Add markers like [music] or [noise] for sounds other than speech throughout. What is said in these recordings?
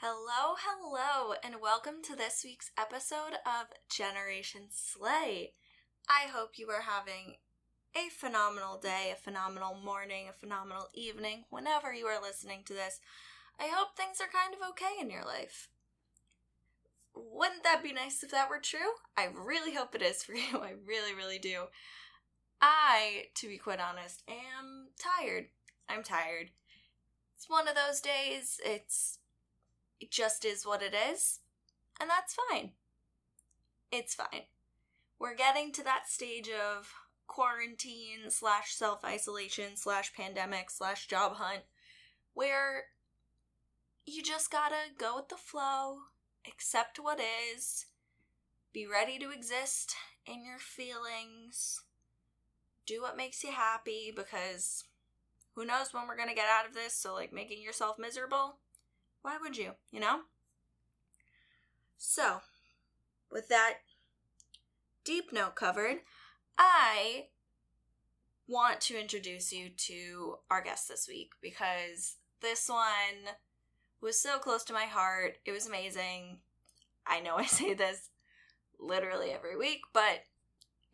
Hello, hello, and welcome to this week's episode of Generation Slay. I hope you are having a phenomenal day, a phenomenal morning, a phenomenal evening, whenever you are listening to this. I hope things are kind of okay in your life. Wouldn't that be nice if that were true? I really hope it is for [laughs] you. I really, really do. I, to be quite honest, am tired. I'm tired. It's one of those days. It's it just is what it is, and that's fine. It's fine. We're getting to that stage of quarantine slash self isolation slash pandemic slash job hunt where you just gotta go with the flow, accept what is, be ready to exist in your feelings, do what makes you happy because who knows when we're gonna get out of this, so like making yourself miserable why would you, you know? So, with that deep note covered, I want to introduce you to our guest this week because this one was so close to my heart. It was amazing. I know I [laughs] say this literally every week, but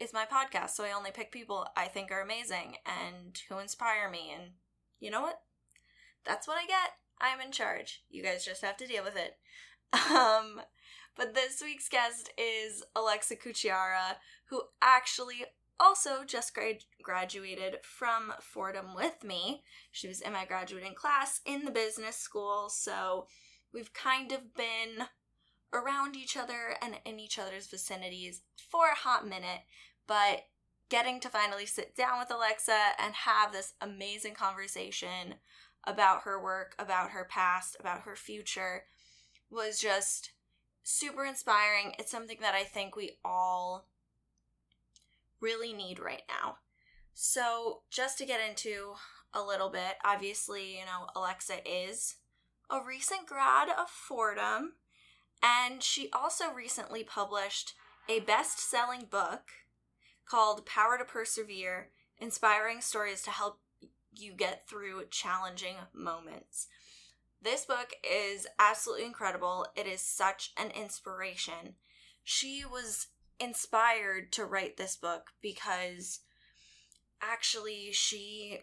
it's my podcast, so I only pick people I think are amazing and who inspire me. And you know what? That's what I get. I'm in charge. You guys just have to deal with it. Um, but this week's guest is Alexa Cucciara, who actually also just grad- graduated from Fordham with me. She was in my graduating class in the business school, so we've kind of been around each other and in each other's vicinities for a hot minute, but getting to finally sit down with Alexa and have this amazing conversation about her work, about her past, about her future was just super inspiring. It's something that I think we all really need right now. So, just to get into a little bit, obviously, you know, Alexa is a recent grad of Fordham, and she also recently published a best selling book called Power to Persevere Inspiring Stories to Help you get through challenging moments. This book is absolutely incredible. It is such an inspiration. She was inspired to write this book because actually she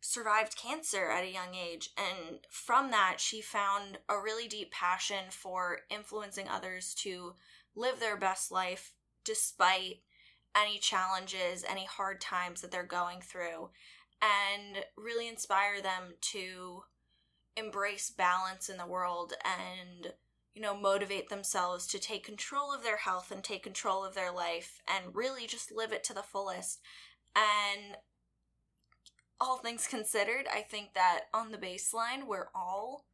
survived cancer at a young age and from that she found a really deep passion for influencing others to live their best life despite any challenges, any hard times that they're going through and really inspire them to embrace balance in the world and you know motivate themselves to take control of their health and take control of their life and really just live it to the fullest. And all things considered i think that on the baseline we're all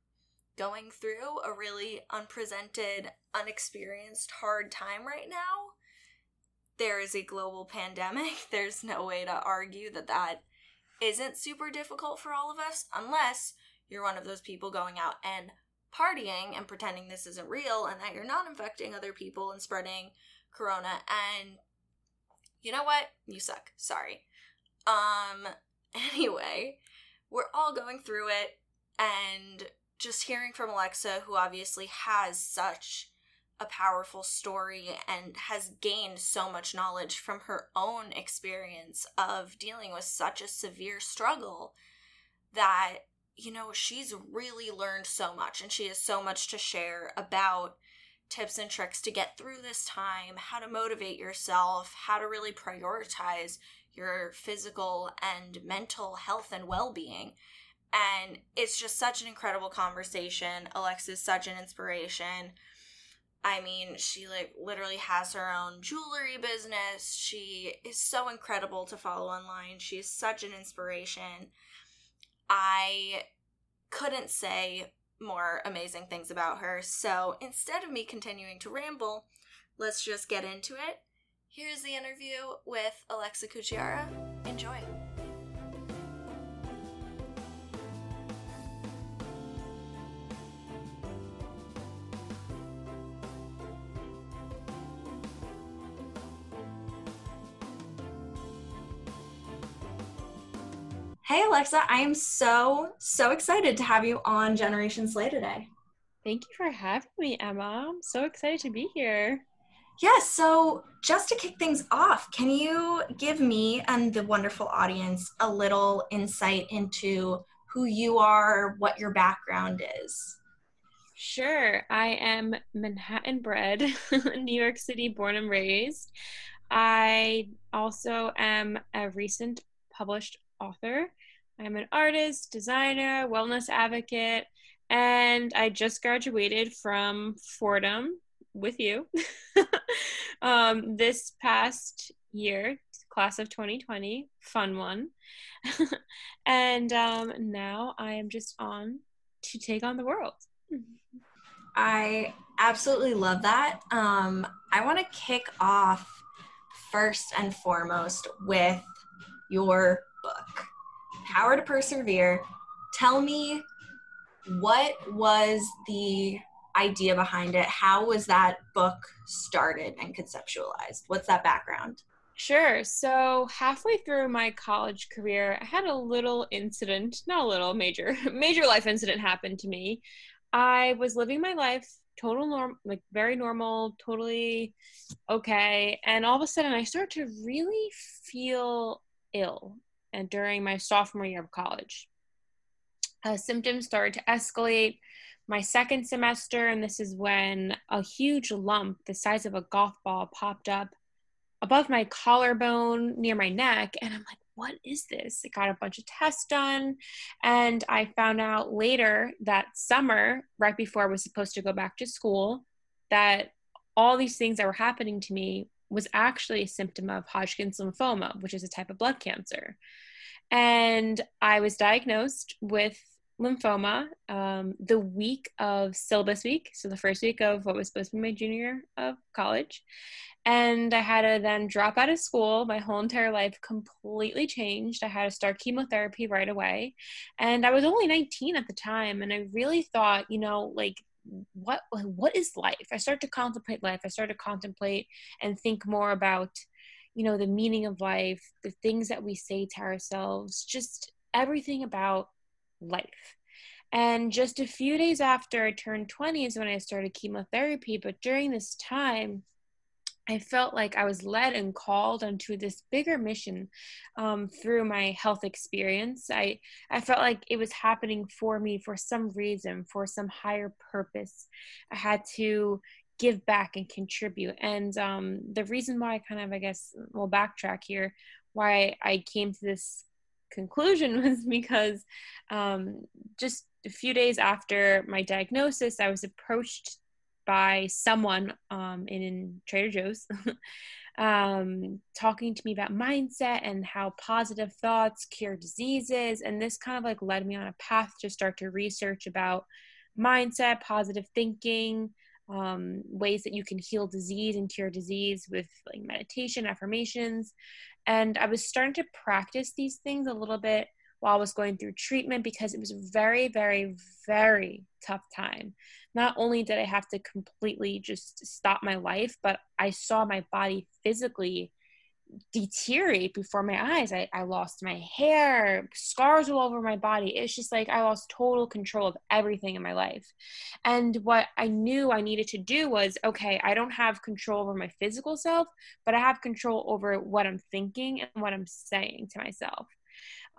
going through a really unpresented unexperienced hard time right now. There is a global [laughs] pandemic. There's no way to argue that that isn't super difficult for all of us unless you're one of those people going out and partying and pretending this isn't real and that you're not infecting other people and spreading corona. And you know what? You suck. Sorry. Um [laughs] anyway we're all going through it and just hearing from alexa who obviously has such a powerful story and has gained so much knowledge from her own experience of dealing with such a severe struggle that you know she's really learned so much and she has so much to share about tips and tricks to get through this time how to motivate yourself how to really prioritize your physical and mental health and well-being. And it's just such an incredible conversation. Alexa's such an inspiration I mean, she like literally has her own jewelry business. She is so incredible to follow online. She is such an inspiration. I couldn't say more amazing things about her. So instead of me continuing to ramble, let's just get into it. Here's the interview with Alexa Cucciara. Enjoy. Hey, Alexa, I am so, so excited to have you on Generation Slay today. Thank you for having me, Emma. I'm so excited to be here. Yes, yeah, so just to kick things off, can you give me and the wonderful audience a little insight into who you are, what your background is? Sure. I am Manhattan bred, [laughs] New York City born and raised. I also am a recent published author. I'm an artist, designer, wellness advocate, and I just graduated from Fordham with you [laughs] um, this past year, class of 2020, fun one. [laughs] and um, now I am just on to take on the world. I absolutely love that. Um, I want to kick off first and foremost with your book, Power to Persevere. Tell me what was the idea behind it? How was that book started and conceptualized? What's that background? Sure. So halfway through my college career, I had a little incident, not a little, major, [laughs] major life incident happened to me. I was living my life total norm like very normal, totally okay, and all of a sudden I started to really feel ill and during my sophomore year of college uh, symptoms started to escalate. My second semester, and this is when a huge lump the size of a golf ball popped up above my collarbone near my neck. And I'm like, what is this? I got a bunch of tests done. And I found out later that summer, right before I was supposed to go back to school, that all these things that were happening to me was actually a symptom of Hodgkin's lymphoma, which is a type of blood cancer. And I was diagnosed with lymphoma um, the week of syllabus week, so the first week of what was supposed to be my junior of college. And I had to then drop out of school. My whole entire life completely changed. I had to start chemotherapy right away. And I was only 19 at the time. And I really thought, you know, like, what what is life i started to contemplate life i started to contemplate and think more about you know the meaning of life the things that we say to ourselves just everything about life. And just a few days after I turned 20 is when I started chemotherapy. But during this time, I felt like I was led and called onto this bigger mission um, through my health experience. I, I felt like it was happening for me for some reason, for some higher purpose. I had to give back and contribute. And um, the reason why I kind of, I guess, we'll backtrack here, why I came to this conclusion [laughs] was because um, just a few days after my diagnosis, I was approached by someone um, in, in, Trader Joe's [laughs] um, talking to me about mindset and how positive thoughts cure diseases. And this kind of like led me on a path to start to research about mindset, positive thinking, um, ways that you can heal disease and cure disease with like meditation, affirmations. And I was starting to practice these things a little bit while I was going through treatment because it was a very, very, very tough time. Not only did I have to completely just stop my life, but I saw my body physically deteriorate before my eyes. I, I lost my hair, scars all over my body. It's just like I lost total control of everything in my life. And what I knew I needed to do was okay, I don't have control over my physical self, but I have control over what I'm thinking and what I'm saying to myself.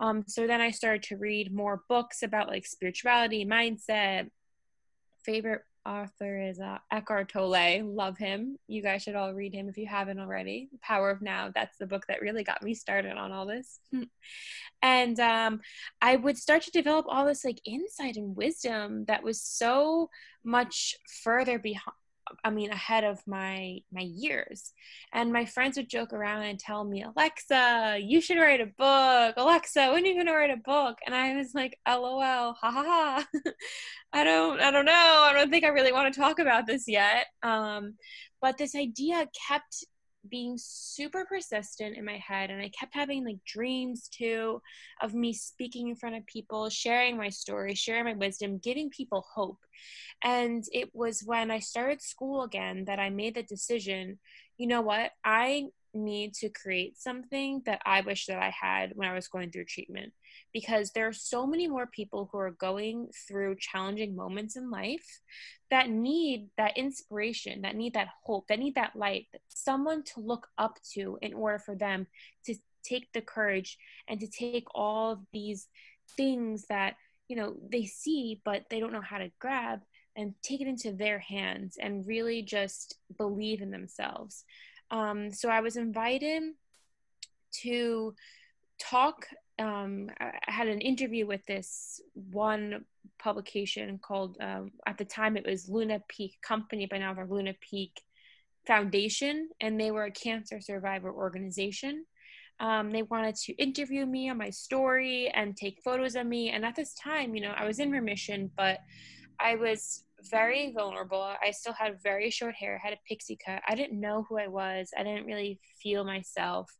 Um, so then I started to read more books about like spirituality, mindset, favorite author is uh, Eckhart Tolle. Love him. You guys should all read him if you haven't already. Power of Now. That's the book that really got me started on all this. [laughs] and um, I would start to develop all this like insight and wisdom that was so much further behind I mean, ahead of my my years. And my friends would joke around and tell me, Alexa, you should write a book. Alexa, when are you gonna write a book? And I was like, LOL, ha ha ha. [laughs] I don't I don't know. I don't think I really want to talk about this yet. Um, but this idea kept being super persistent in my head and i kept having like dreams too of me speaking in front of people sharing my story sharing my wisdom giving people hope. And it was when i started school again that i made the decision you know what? I me to create something that I wish that I had when I was going through treatment because there are so many more people who are going through challenging moments in life that need that inspiration, that need that hope, that need that light, someone to look up to in order for them to take the courage and to take all of these things that, you know, they see but they don't know how to grab and take it into their hands and really just believe in themselves. Um, so I was invited to talk. Um, I had an interview with this one publication called, um, at the time it was Luna Peak Company, but now they're Luna Peak Foundation, and they were a cancer survivor organization. Um, they wanted to interview me on my story and take photos of me. And at this time, you know, I was in remission, but I was very vulnerable. I still had very short hair, had a pixie cut. I didn't know who I was. I didn't really feel myself.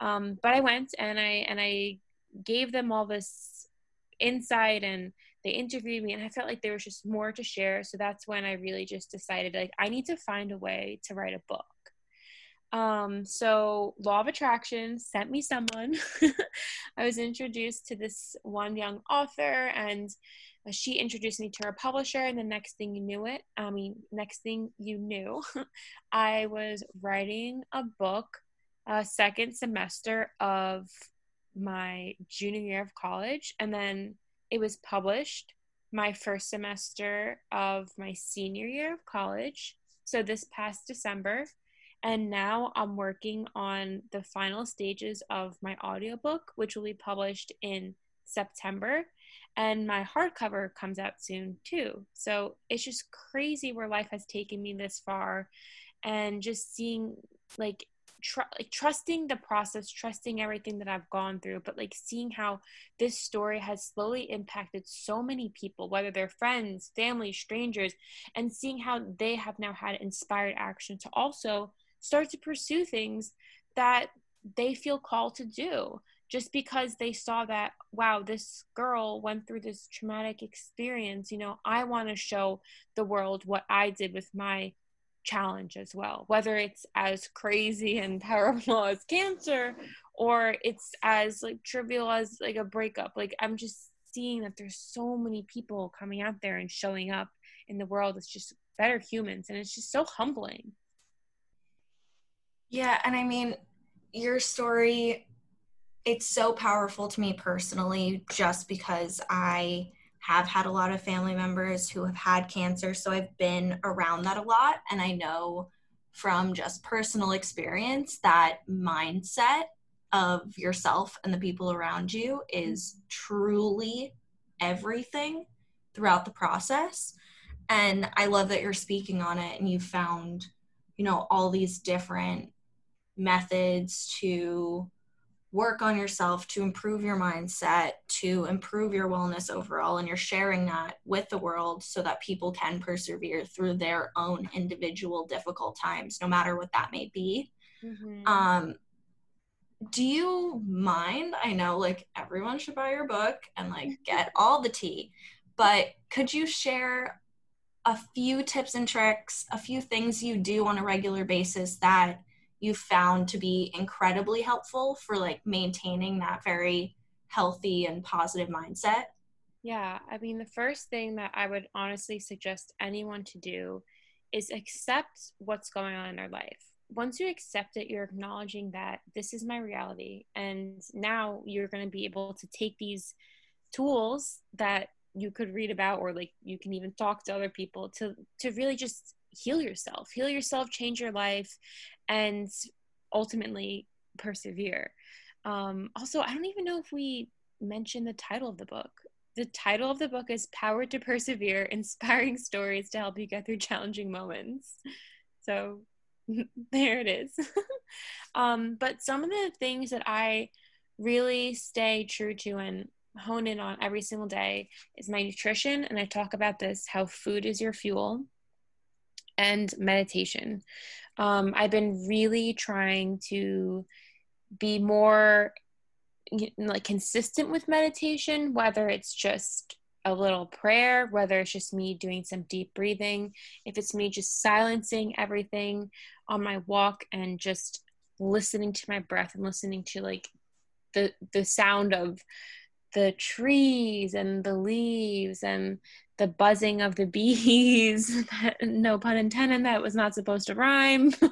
Um, but I went and I and I gave them all this insight and they interviewed me and I felt like there was just more to share. So that's when I really just decided like I need to find a way to write a book. Um, so Law of Attraction sent me someone. [laughs] I was introduced to this one young author and she introduced me to her publisher and the next thing you knew it i mean next thing you knew [laughs] i was writing a book a second semester of my junior year of college and then it was published my first semester of my senior year of college so this past december and now i'm working on the final stages of my audiobook which will be published in september and my hardcover comes out soon too. So it's just crazy where life has taken me this far and just seeing like Tr- like trusting the process, trusting everything that I've gone through, but like seeing how this story has slowly impacted so many people, whether they're friends, family, strangers, and seeing how they have now had inspired action to also start to pursue things that they feel called to do just because they saw that wow this girl went through this traumatic experience. You know i want to show the world what i did with my challenge as well whether it's as crazy and [laughs] terrible as cancer or it's as like trivial as like a breakup. Like i'm just seeing that there's so many people coming out there and showing up in the world it's just better humans. And it's just so humbling yeah and i mean your story it's so powerful to me personally just because I have had a lot of family members who have had cancer. So I've been around that a lot. And I know from just personal experience that mindset of yourself and the people around you is truly everything throughout the process. And I love that you're speaking on it and you found, you know, all these different methods to work on yourself to improve your mindset, to improve your wellness overall. And you're sharing that with the world so that people can persevere through their own individual difficult times, no matter what that may be. Mm-hmm. Um, do you mind? I know like everyone should buy your book and like [laughs] get all the tea, but could you share a few tips and tricks, a few things you do on a regular basis that you found to be incredibly helpful for like maintaining that very healthy and positive mindset? Yeah, I mean, the first thing that I would honestly suggest anyone to do is accept what's going on in their life. Once you accept it, you're acknowledging that this is my reality. And now you're going to be able to take these tools that you could read about or like you can even talk to other people to to really just heal yourself heal yourself change your life and ultimately persevere. Um, also, I don't even know if we mentioned the title of the book. The title of the book is Power to Persevere Inspiring Stories to Help You Get Through Challenging Moments. So [laughs] there it is. [laughs] um, but some of the things that I really stay true to and hone in on every single day is my nutrition. And I talk about this how food is your fuel and meditation. Um, I've been really trying to be more like consistent with meditation, whether it's just a little prayer, whether it's just me doing some deep breathing, if it's me just silencing everything on my walk and just listening to my breath and listening to like the the sound of the trees and the leaves and the buzzing of the [laughs] bees no pun intended that was not supposed to rhyme. [laughs]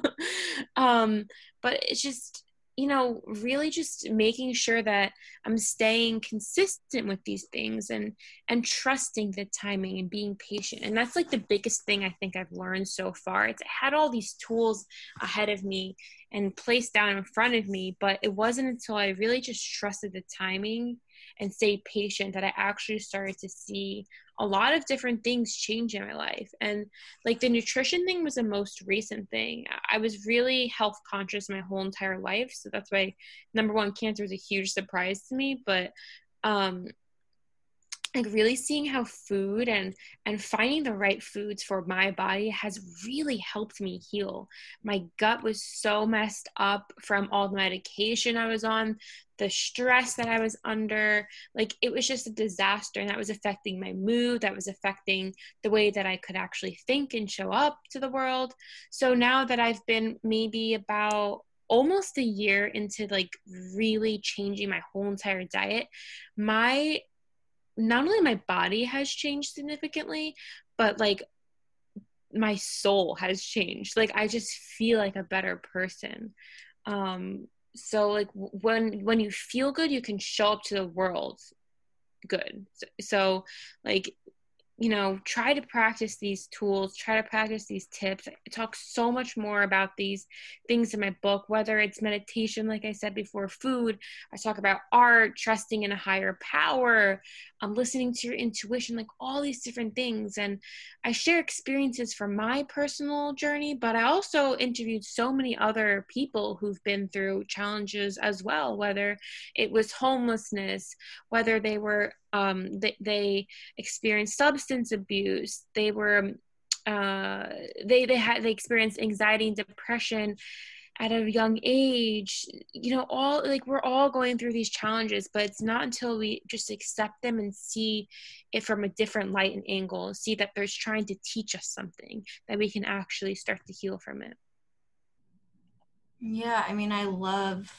Um but it's just you know really just making sure that i'm staying consistent with these things and and trusting the timing and being patient. And that's like the biggest thing i think i've learned so far. It's I had all these tools ahead of me and placed down in front of me but it wasn't until i really just trusted the timing and stay patient that i actually started to see a lot of different things change in my life. And like the nutrition thing was the most recent thing. I was really health conscious my whole entire life. So that's why number one, cancer was a huge surprise to me. But um like really seeing how food and and finding the right foods for my body has really helped me heal. My gut was so messed up from all the medication i was on the stress that i was under. Like it was just a disaster and that was affecting my mood that was affecting the way that i could actually think and show up to the world. So now that i've been maybe about almost a year into like really changing my whole entire diet my not only my body has changed significantly, but like my soul has changed. Like I just feel like a better person. Um so like when when you feel good, you can show up to the world good. So, so like you know, try to practice these tools, try to practice these tips. I talk so much more about these things in my book, whether it's meditation, like I said before, food. I talk about art, trusting in a higher power, um, listening to your intuition, like all these different things. And I share experiences from my personal journey, but I also interviewed so many other people who've been through challenges as well, whether it was homelessness, whether they were um, they, they experienced substance abuse. They were uh, they they had they experienced anxiety and depression at a young age. You know all like we're all going through these challenges but it's not until we just accept them and see it from a different light and angle see that there's trying to teach us something that we can actually start to heal from it. Yeah i mean i love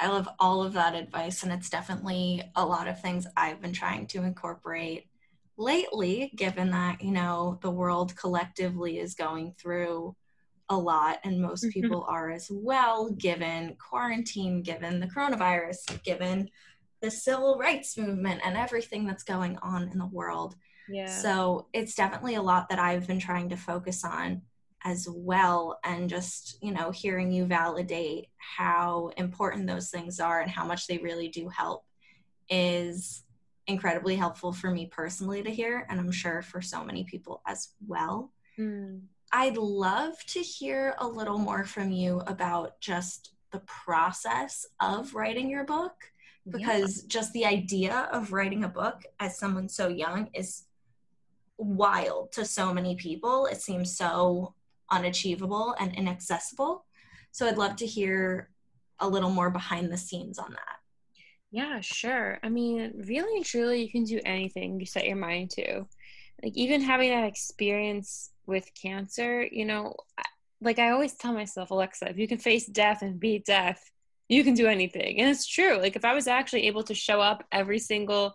I love all of that advice, and it's definitely a lot of things I've been trying to incorporate lately, given that, you know, the world collectively is going through a lot, and most mm-hmm. people are as well, given quarantine, given the coronavirus, given the civil rights movement, and everything that's going on in the world. Yeah. So it's definitely a lot that I've been trying to focus on as well and just you know hearing you validate how important those things are and how much they really do help is incredibly helpful for me personally to hear and i'm sure for so many people as well mm. i'd love to hear a little more from you about just the process of writing your book because yeah. just the idea of writing a book as someone so young is wild to so many people it seems so unachievable and inaccessible. So I'd love to hear a little more behind the scenes on that. Yeah, sure. I mean, really and truly, you can do anything you set your mind to. Like, even having that experience with cancer, you know, like I always tell myself, Alexa, if you can face death and beat death, you can do anything. And it's true. Like, if I was actually able to show up every single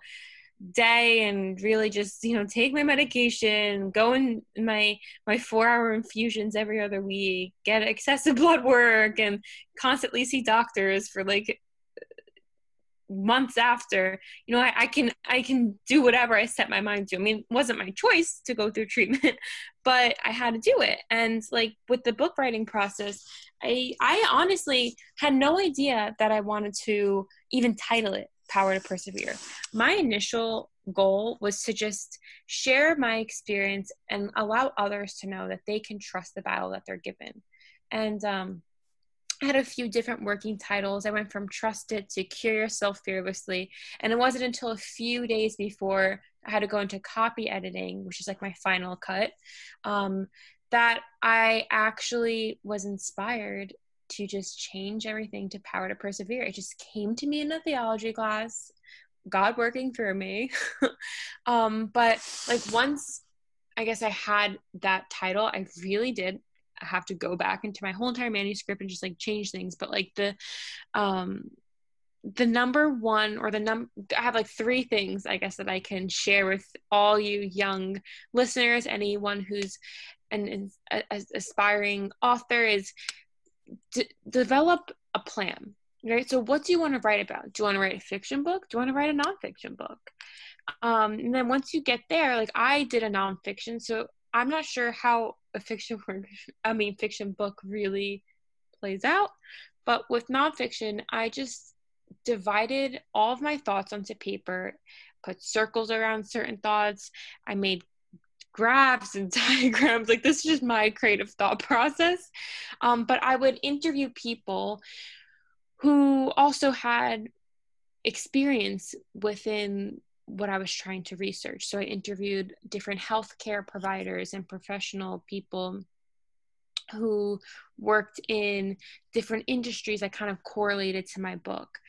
day and really just you know take my medication go in my my four hour infusions every other week get excessive [laughs] blood work and constantly see doctors for like months after. You know I, I, can i can do whatever i set my mind to. I mean it wasn't my choice to go through [laughs] treatment but i had to do it. And like with the book writing process i i honestly had no idea that i wanted to even title it power to persevere. My initial goal was to just share my experience and allow others to know that they can trust the battle that they're given. And um, I had a few different working titles. I went from Trust It to Cure Yourself Fearlessly. And it wasn't until a few days before I had to go into copy editing, which is like my final cut, um, that I actually was inspired to just change everything to power to persevere. It just came to me in a theology class, God working through me. [laughs] um, but like once I guess I had that title, I really did have to go back into my whole entire manuscript and just like change things. But like the um the number one or the num I have like three things I guess that I can share with all you young listeners, anyone who's an, an aspiring author is d- develop a plan. Right. So what do you want to write about? Do you want to write a fiction book? Do you want to write a nonfiction book? Um, and then once you get there, like I did a nonfiction, so I'm not sure how a fiction [laughs] work, I mean fiction book really plays out. But with nonfiction, I just divided all of my thoughts onto paper, put circles around certain thoughts. I made graphs and [laughs] diagrams. Like this is just my creative thought process. Um, but I would interview people who also had experience within what I was trying to research. So I interviewed different healthcare providers and professional people who worked in different industries that kind of correlated to my book.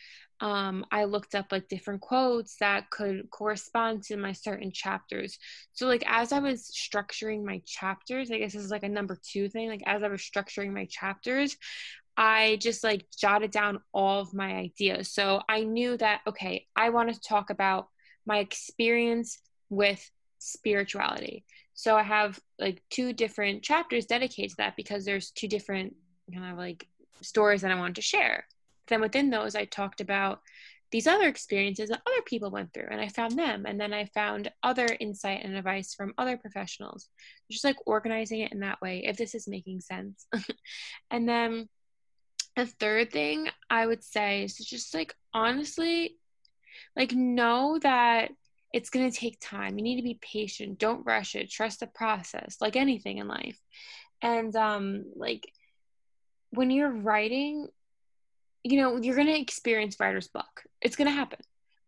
Um, I looked up like different quotes that could correspond to my certain chapters. So, like, as I was structuring my chapters, I guess this is like a number two thing. Like, as I was structuring my chapters, I just like jotted down all of my ideas. So, I knew that, okay, I want to talk about my experience with spirituality. So I have like two different chapters dedicated to that because there's two different kind of like stories that I wanted to share. Then within those, I talked about these other experiences that other people went through and I found them. And then I found other insight and advice from other professionals. Just like organizing it in that way, if this is making sense. [laughs] and then the third thing I would say is just like honestly like know that it's going to take time you need to be patient don't rush it trust the process like anything in life and um like when you're writing you know you're going to experience writer's block. It's going to happen.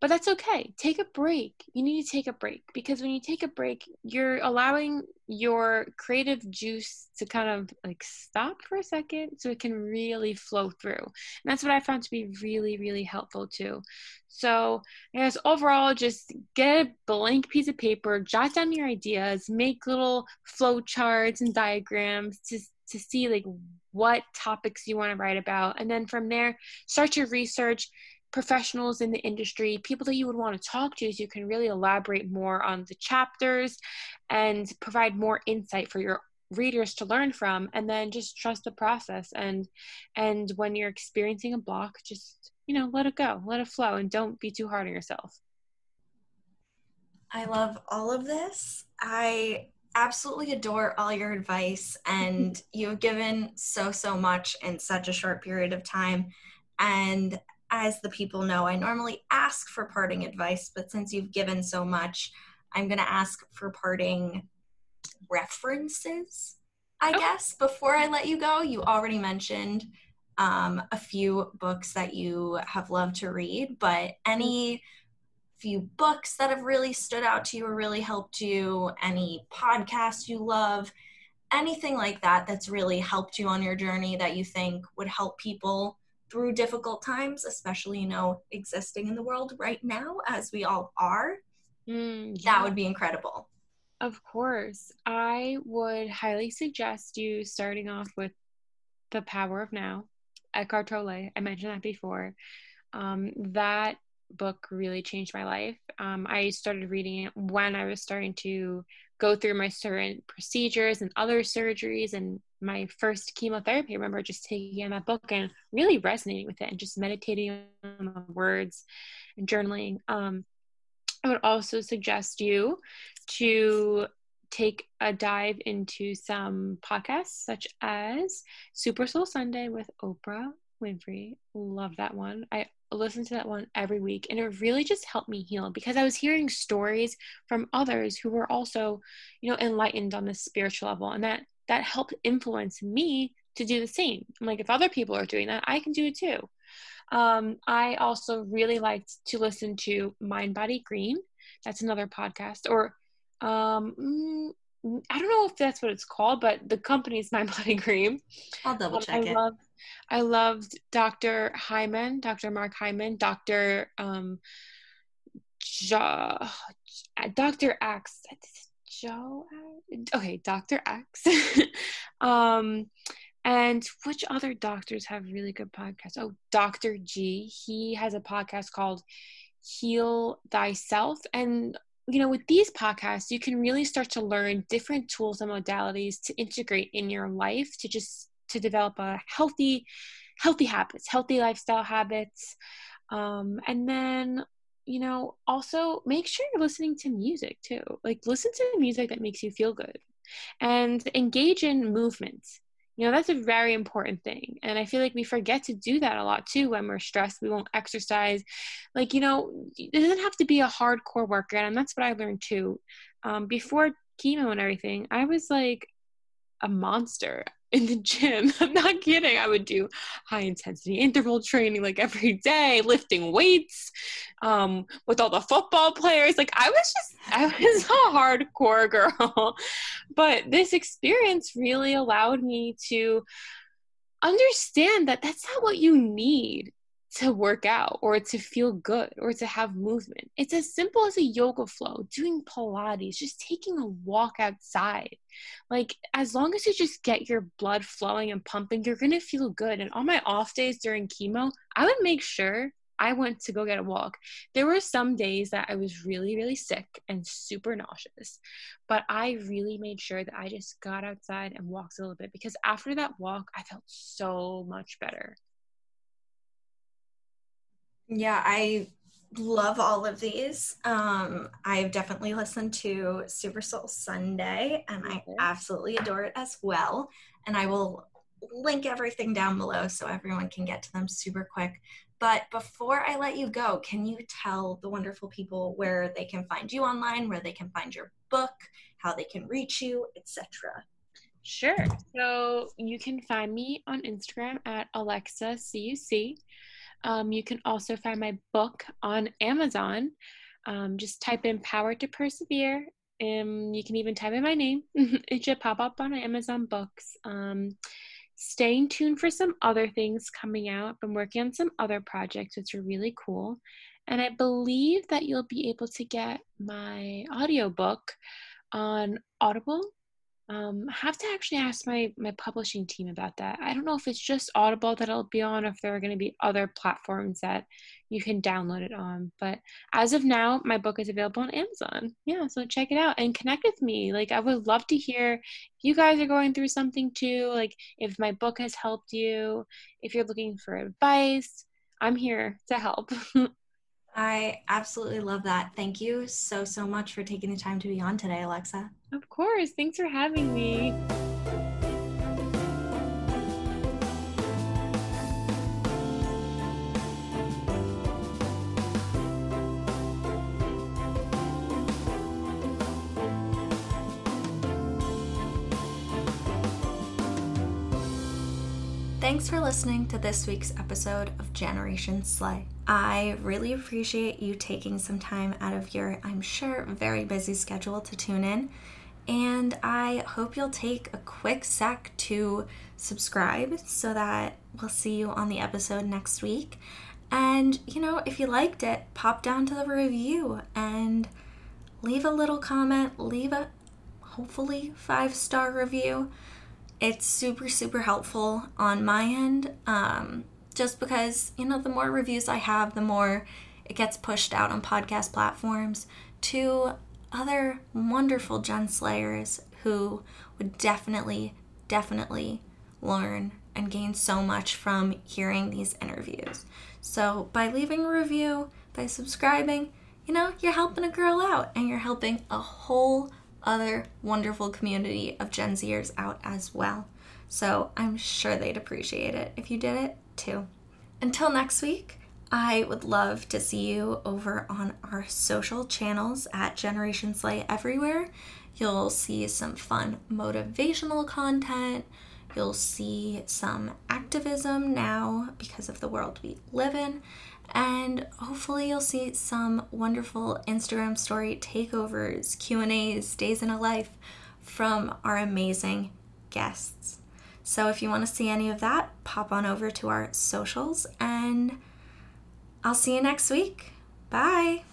But that's okay. Take a break. You need to take a break because when you take a break you're allowing your creative juice to kind of like stop for a second so it can really flow through. And that's what i found to be really really helpful too. So i guess overall just get a blank piece of paper jot down your ideas make little flow charts and diagrams to to see like what topics you want to write about and then from there start your research professionals in the industry, people that you would want to talk to so you can really elaborate more on the chapters and provide more insight for your readers to learn from and then just trust the process. And and when you're experiencing a block just you know let it go let it flow and don't be too hard on yourself. I love all of this. I absolutely adore all your advice and [laughs] you've given so so much in such a short period of time and as the people know, I normally ask for parting advice, but since you've given so much, I'm going to ask for parting references, I oh. guess. Before I let you go, you already mentioned um, a few books that you have loved to read, but any few books that have really stood out to you or really helped you, any podcasts you love, anything like that that's really helped you on your journey that you think would help people through difficult times, especially, you know, existing in the world right now as we all are, mm, yeah. that would be incredible. Of course. I would highly suggest you starting off with The Power of Now, Eckhart Tolle. I mentioned that before. Um, that book really changed my life. Um, I started reading it when I was starting to go through my certain procedures and other surgeries and my first chemotherapy. I remember just taking in that book and really resonating with it and just meditating on the words and journaling. Um, I would also suggest you to take a dive into some podcasts such as Super Soul Sunday with Oprah Winfrey. Love that one. I listen to that one every week and it really just helped me heal because I was hearing stories from others who were also, you know, enlightened on this spiritual level and that that helped influence me to do the same. I'm like if other people are doing that, I can do it too. Um, I also really liked to listen to Mind Body Green. That's another podcast or um mm, I don't know if that's what it's called, but the company's Mind Body Green. I'll double check um, I it. Love, I loved Dr. Hyman, Dr. Mark Hyman, Dr. Um, ja, Dr. Axe, Joe. Okay, Dr. X. [laughs] um, and which other doctors have really good podcasts? Oh, Dr. G. He has a podcast called Heal Thyself. And, you know, with these podcasts, you can really start to learn different tools and modalities to integrate in your life to just to develop a healthy, healthy habits, healthy lifestyle habits. Um, and then you know, also make sure you're listening to music too. Like, listen to music that makes you feel good and engage in movement. You know, that's a very important thing. And I feel like we forget to do that a lot too when we're stressed. We won't exercise. Like, you know, it doesn't have to be a hardcore workout. And that's what I learned too. Um, before chemo and everything, I was like a monster in the gym. [laughs] I'm not kidding. I would do high intensity interval training like every day, lifting weights um, with all the football players. Like I was just, I was a hardcore girl. [laughs] but this experience really allowed me to understand that that's not what you need to work out or to feel good or to have movement. It's as simple as a yoga flow, doing Pilates, just taking a walk outside. Like, as long as you just get your blood flowing and pumping, you're to feel good. And on my off days during chemo, I would make sure I went to go get a walk. There were some days that I was really, really sick and super nauseous, but I really made sure that I just got outside and walked a little bit because after that walk, I felt so much better. Yeah, I love all of these. Um, I've definitely listened to Super Soul Sunday and I absolutely adore it as well. And I will link everything down below so everyone can get to them super quick. But before I let you go, can you tell the wonderful people where they can find you online, where they can find your book, how they can reach you, etc.? Sure. So you can find me on Instagram at Alexa CUC. Um, you can also find my book on Amazon. Um, just type in Power to Persevere. and you can even type in my name. [laughs] it should pop up on Amazon Books. Um, staying tuned for some other things coming out. I'm working on some other projects, which are really cool. And I believe that you'll be able to get my audiobook on Audible um, I have to actually ask my my publishing team about that. I don't know if it's just Audible that it'll be on, if there are going to be other platforms that you can download it on. But as of now, my book is available on Amazon. Yeah, so check it out and connect with me. Like I would love to hear if you guys are going through something too. Like if my book has helped you, if you're looking for advice, I'm here to help. [laughs] I absolutely love that. Thank you so, so much for taking the time to be on today, Alexa. Of course. Thanks for having me. Thanks for listening to this week's episode of Generation Slay. I really appreciate you taking some time out of your, I'm sure, very busy schedule to tune in. And I hope you'll take a quick sec to subscribe so that we'll see you on the episode next week. And, you know, if you liked it, pop down to the review and leave a little comment, leave a hopefully five star review. It's super, super helpful on my end. Um, just because, you know, the more reviews I have, the more it gets pushed out on podcast platforms to other wonderful Gen Slayers who would definitely, definitely learn and gain so much from hearing these interviews. So, by leaving a review, by subscribing, you know, you're helping a girl out and you're helping a whole other wonderful community of Gen Zers out as well. So I'm sure they'd appreciate it if you did it Until next week, I would love to see you over on our social channels at Generation Slay Everywhere. You'll see some fun motivational content. You'll see some activism now because of the world we live in. And hopefully you'll see some wonderful Instagram story takeovers, Q&As, days in a life from our amazing guests. So if you want to see any of that, pop on over to our socials and I'll see you next week. Bye.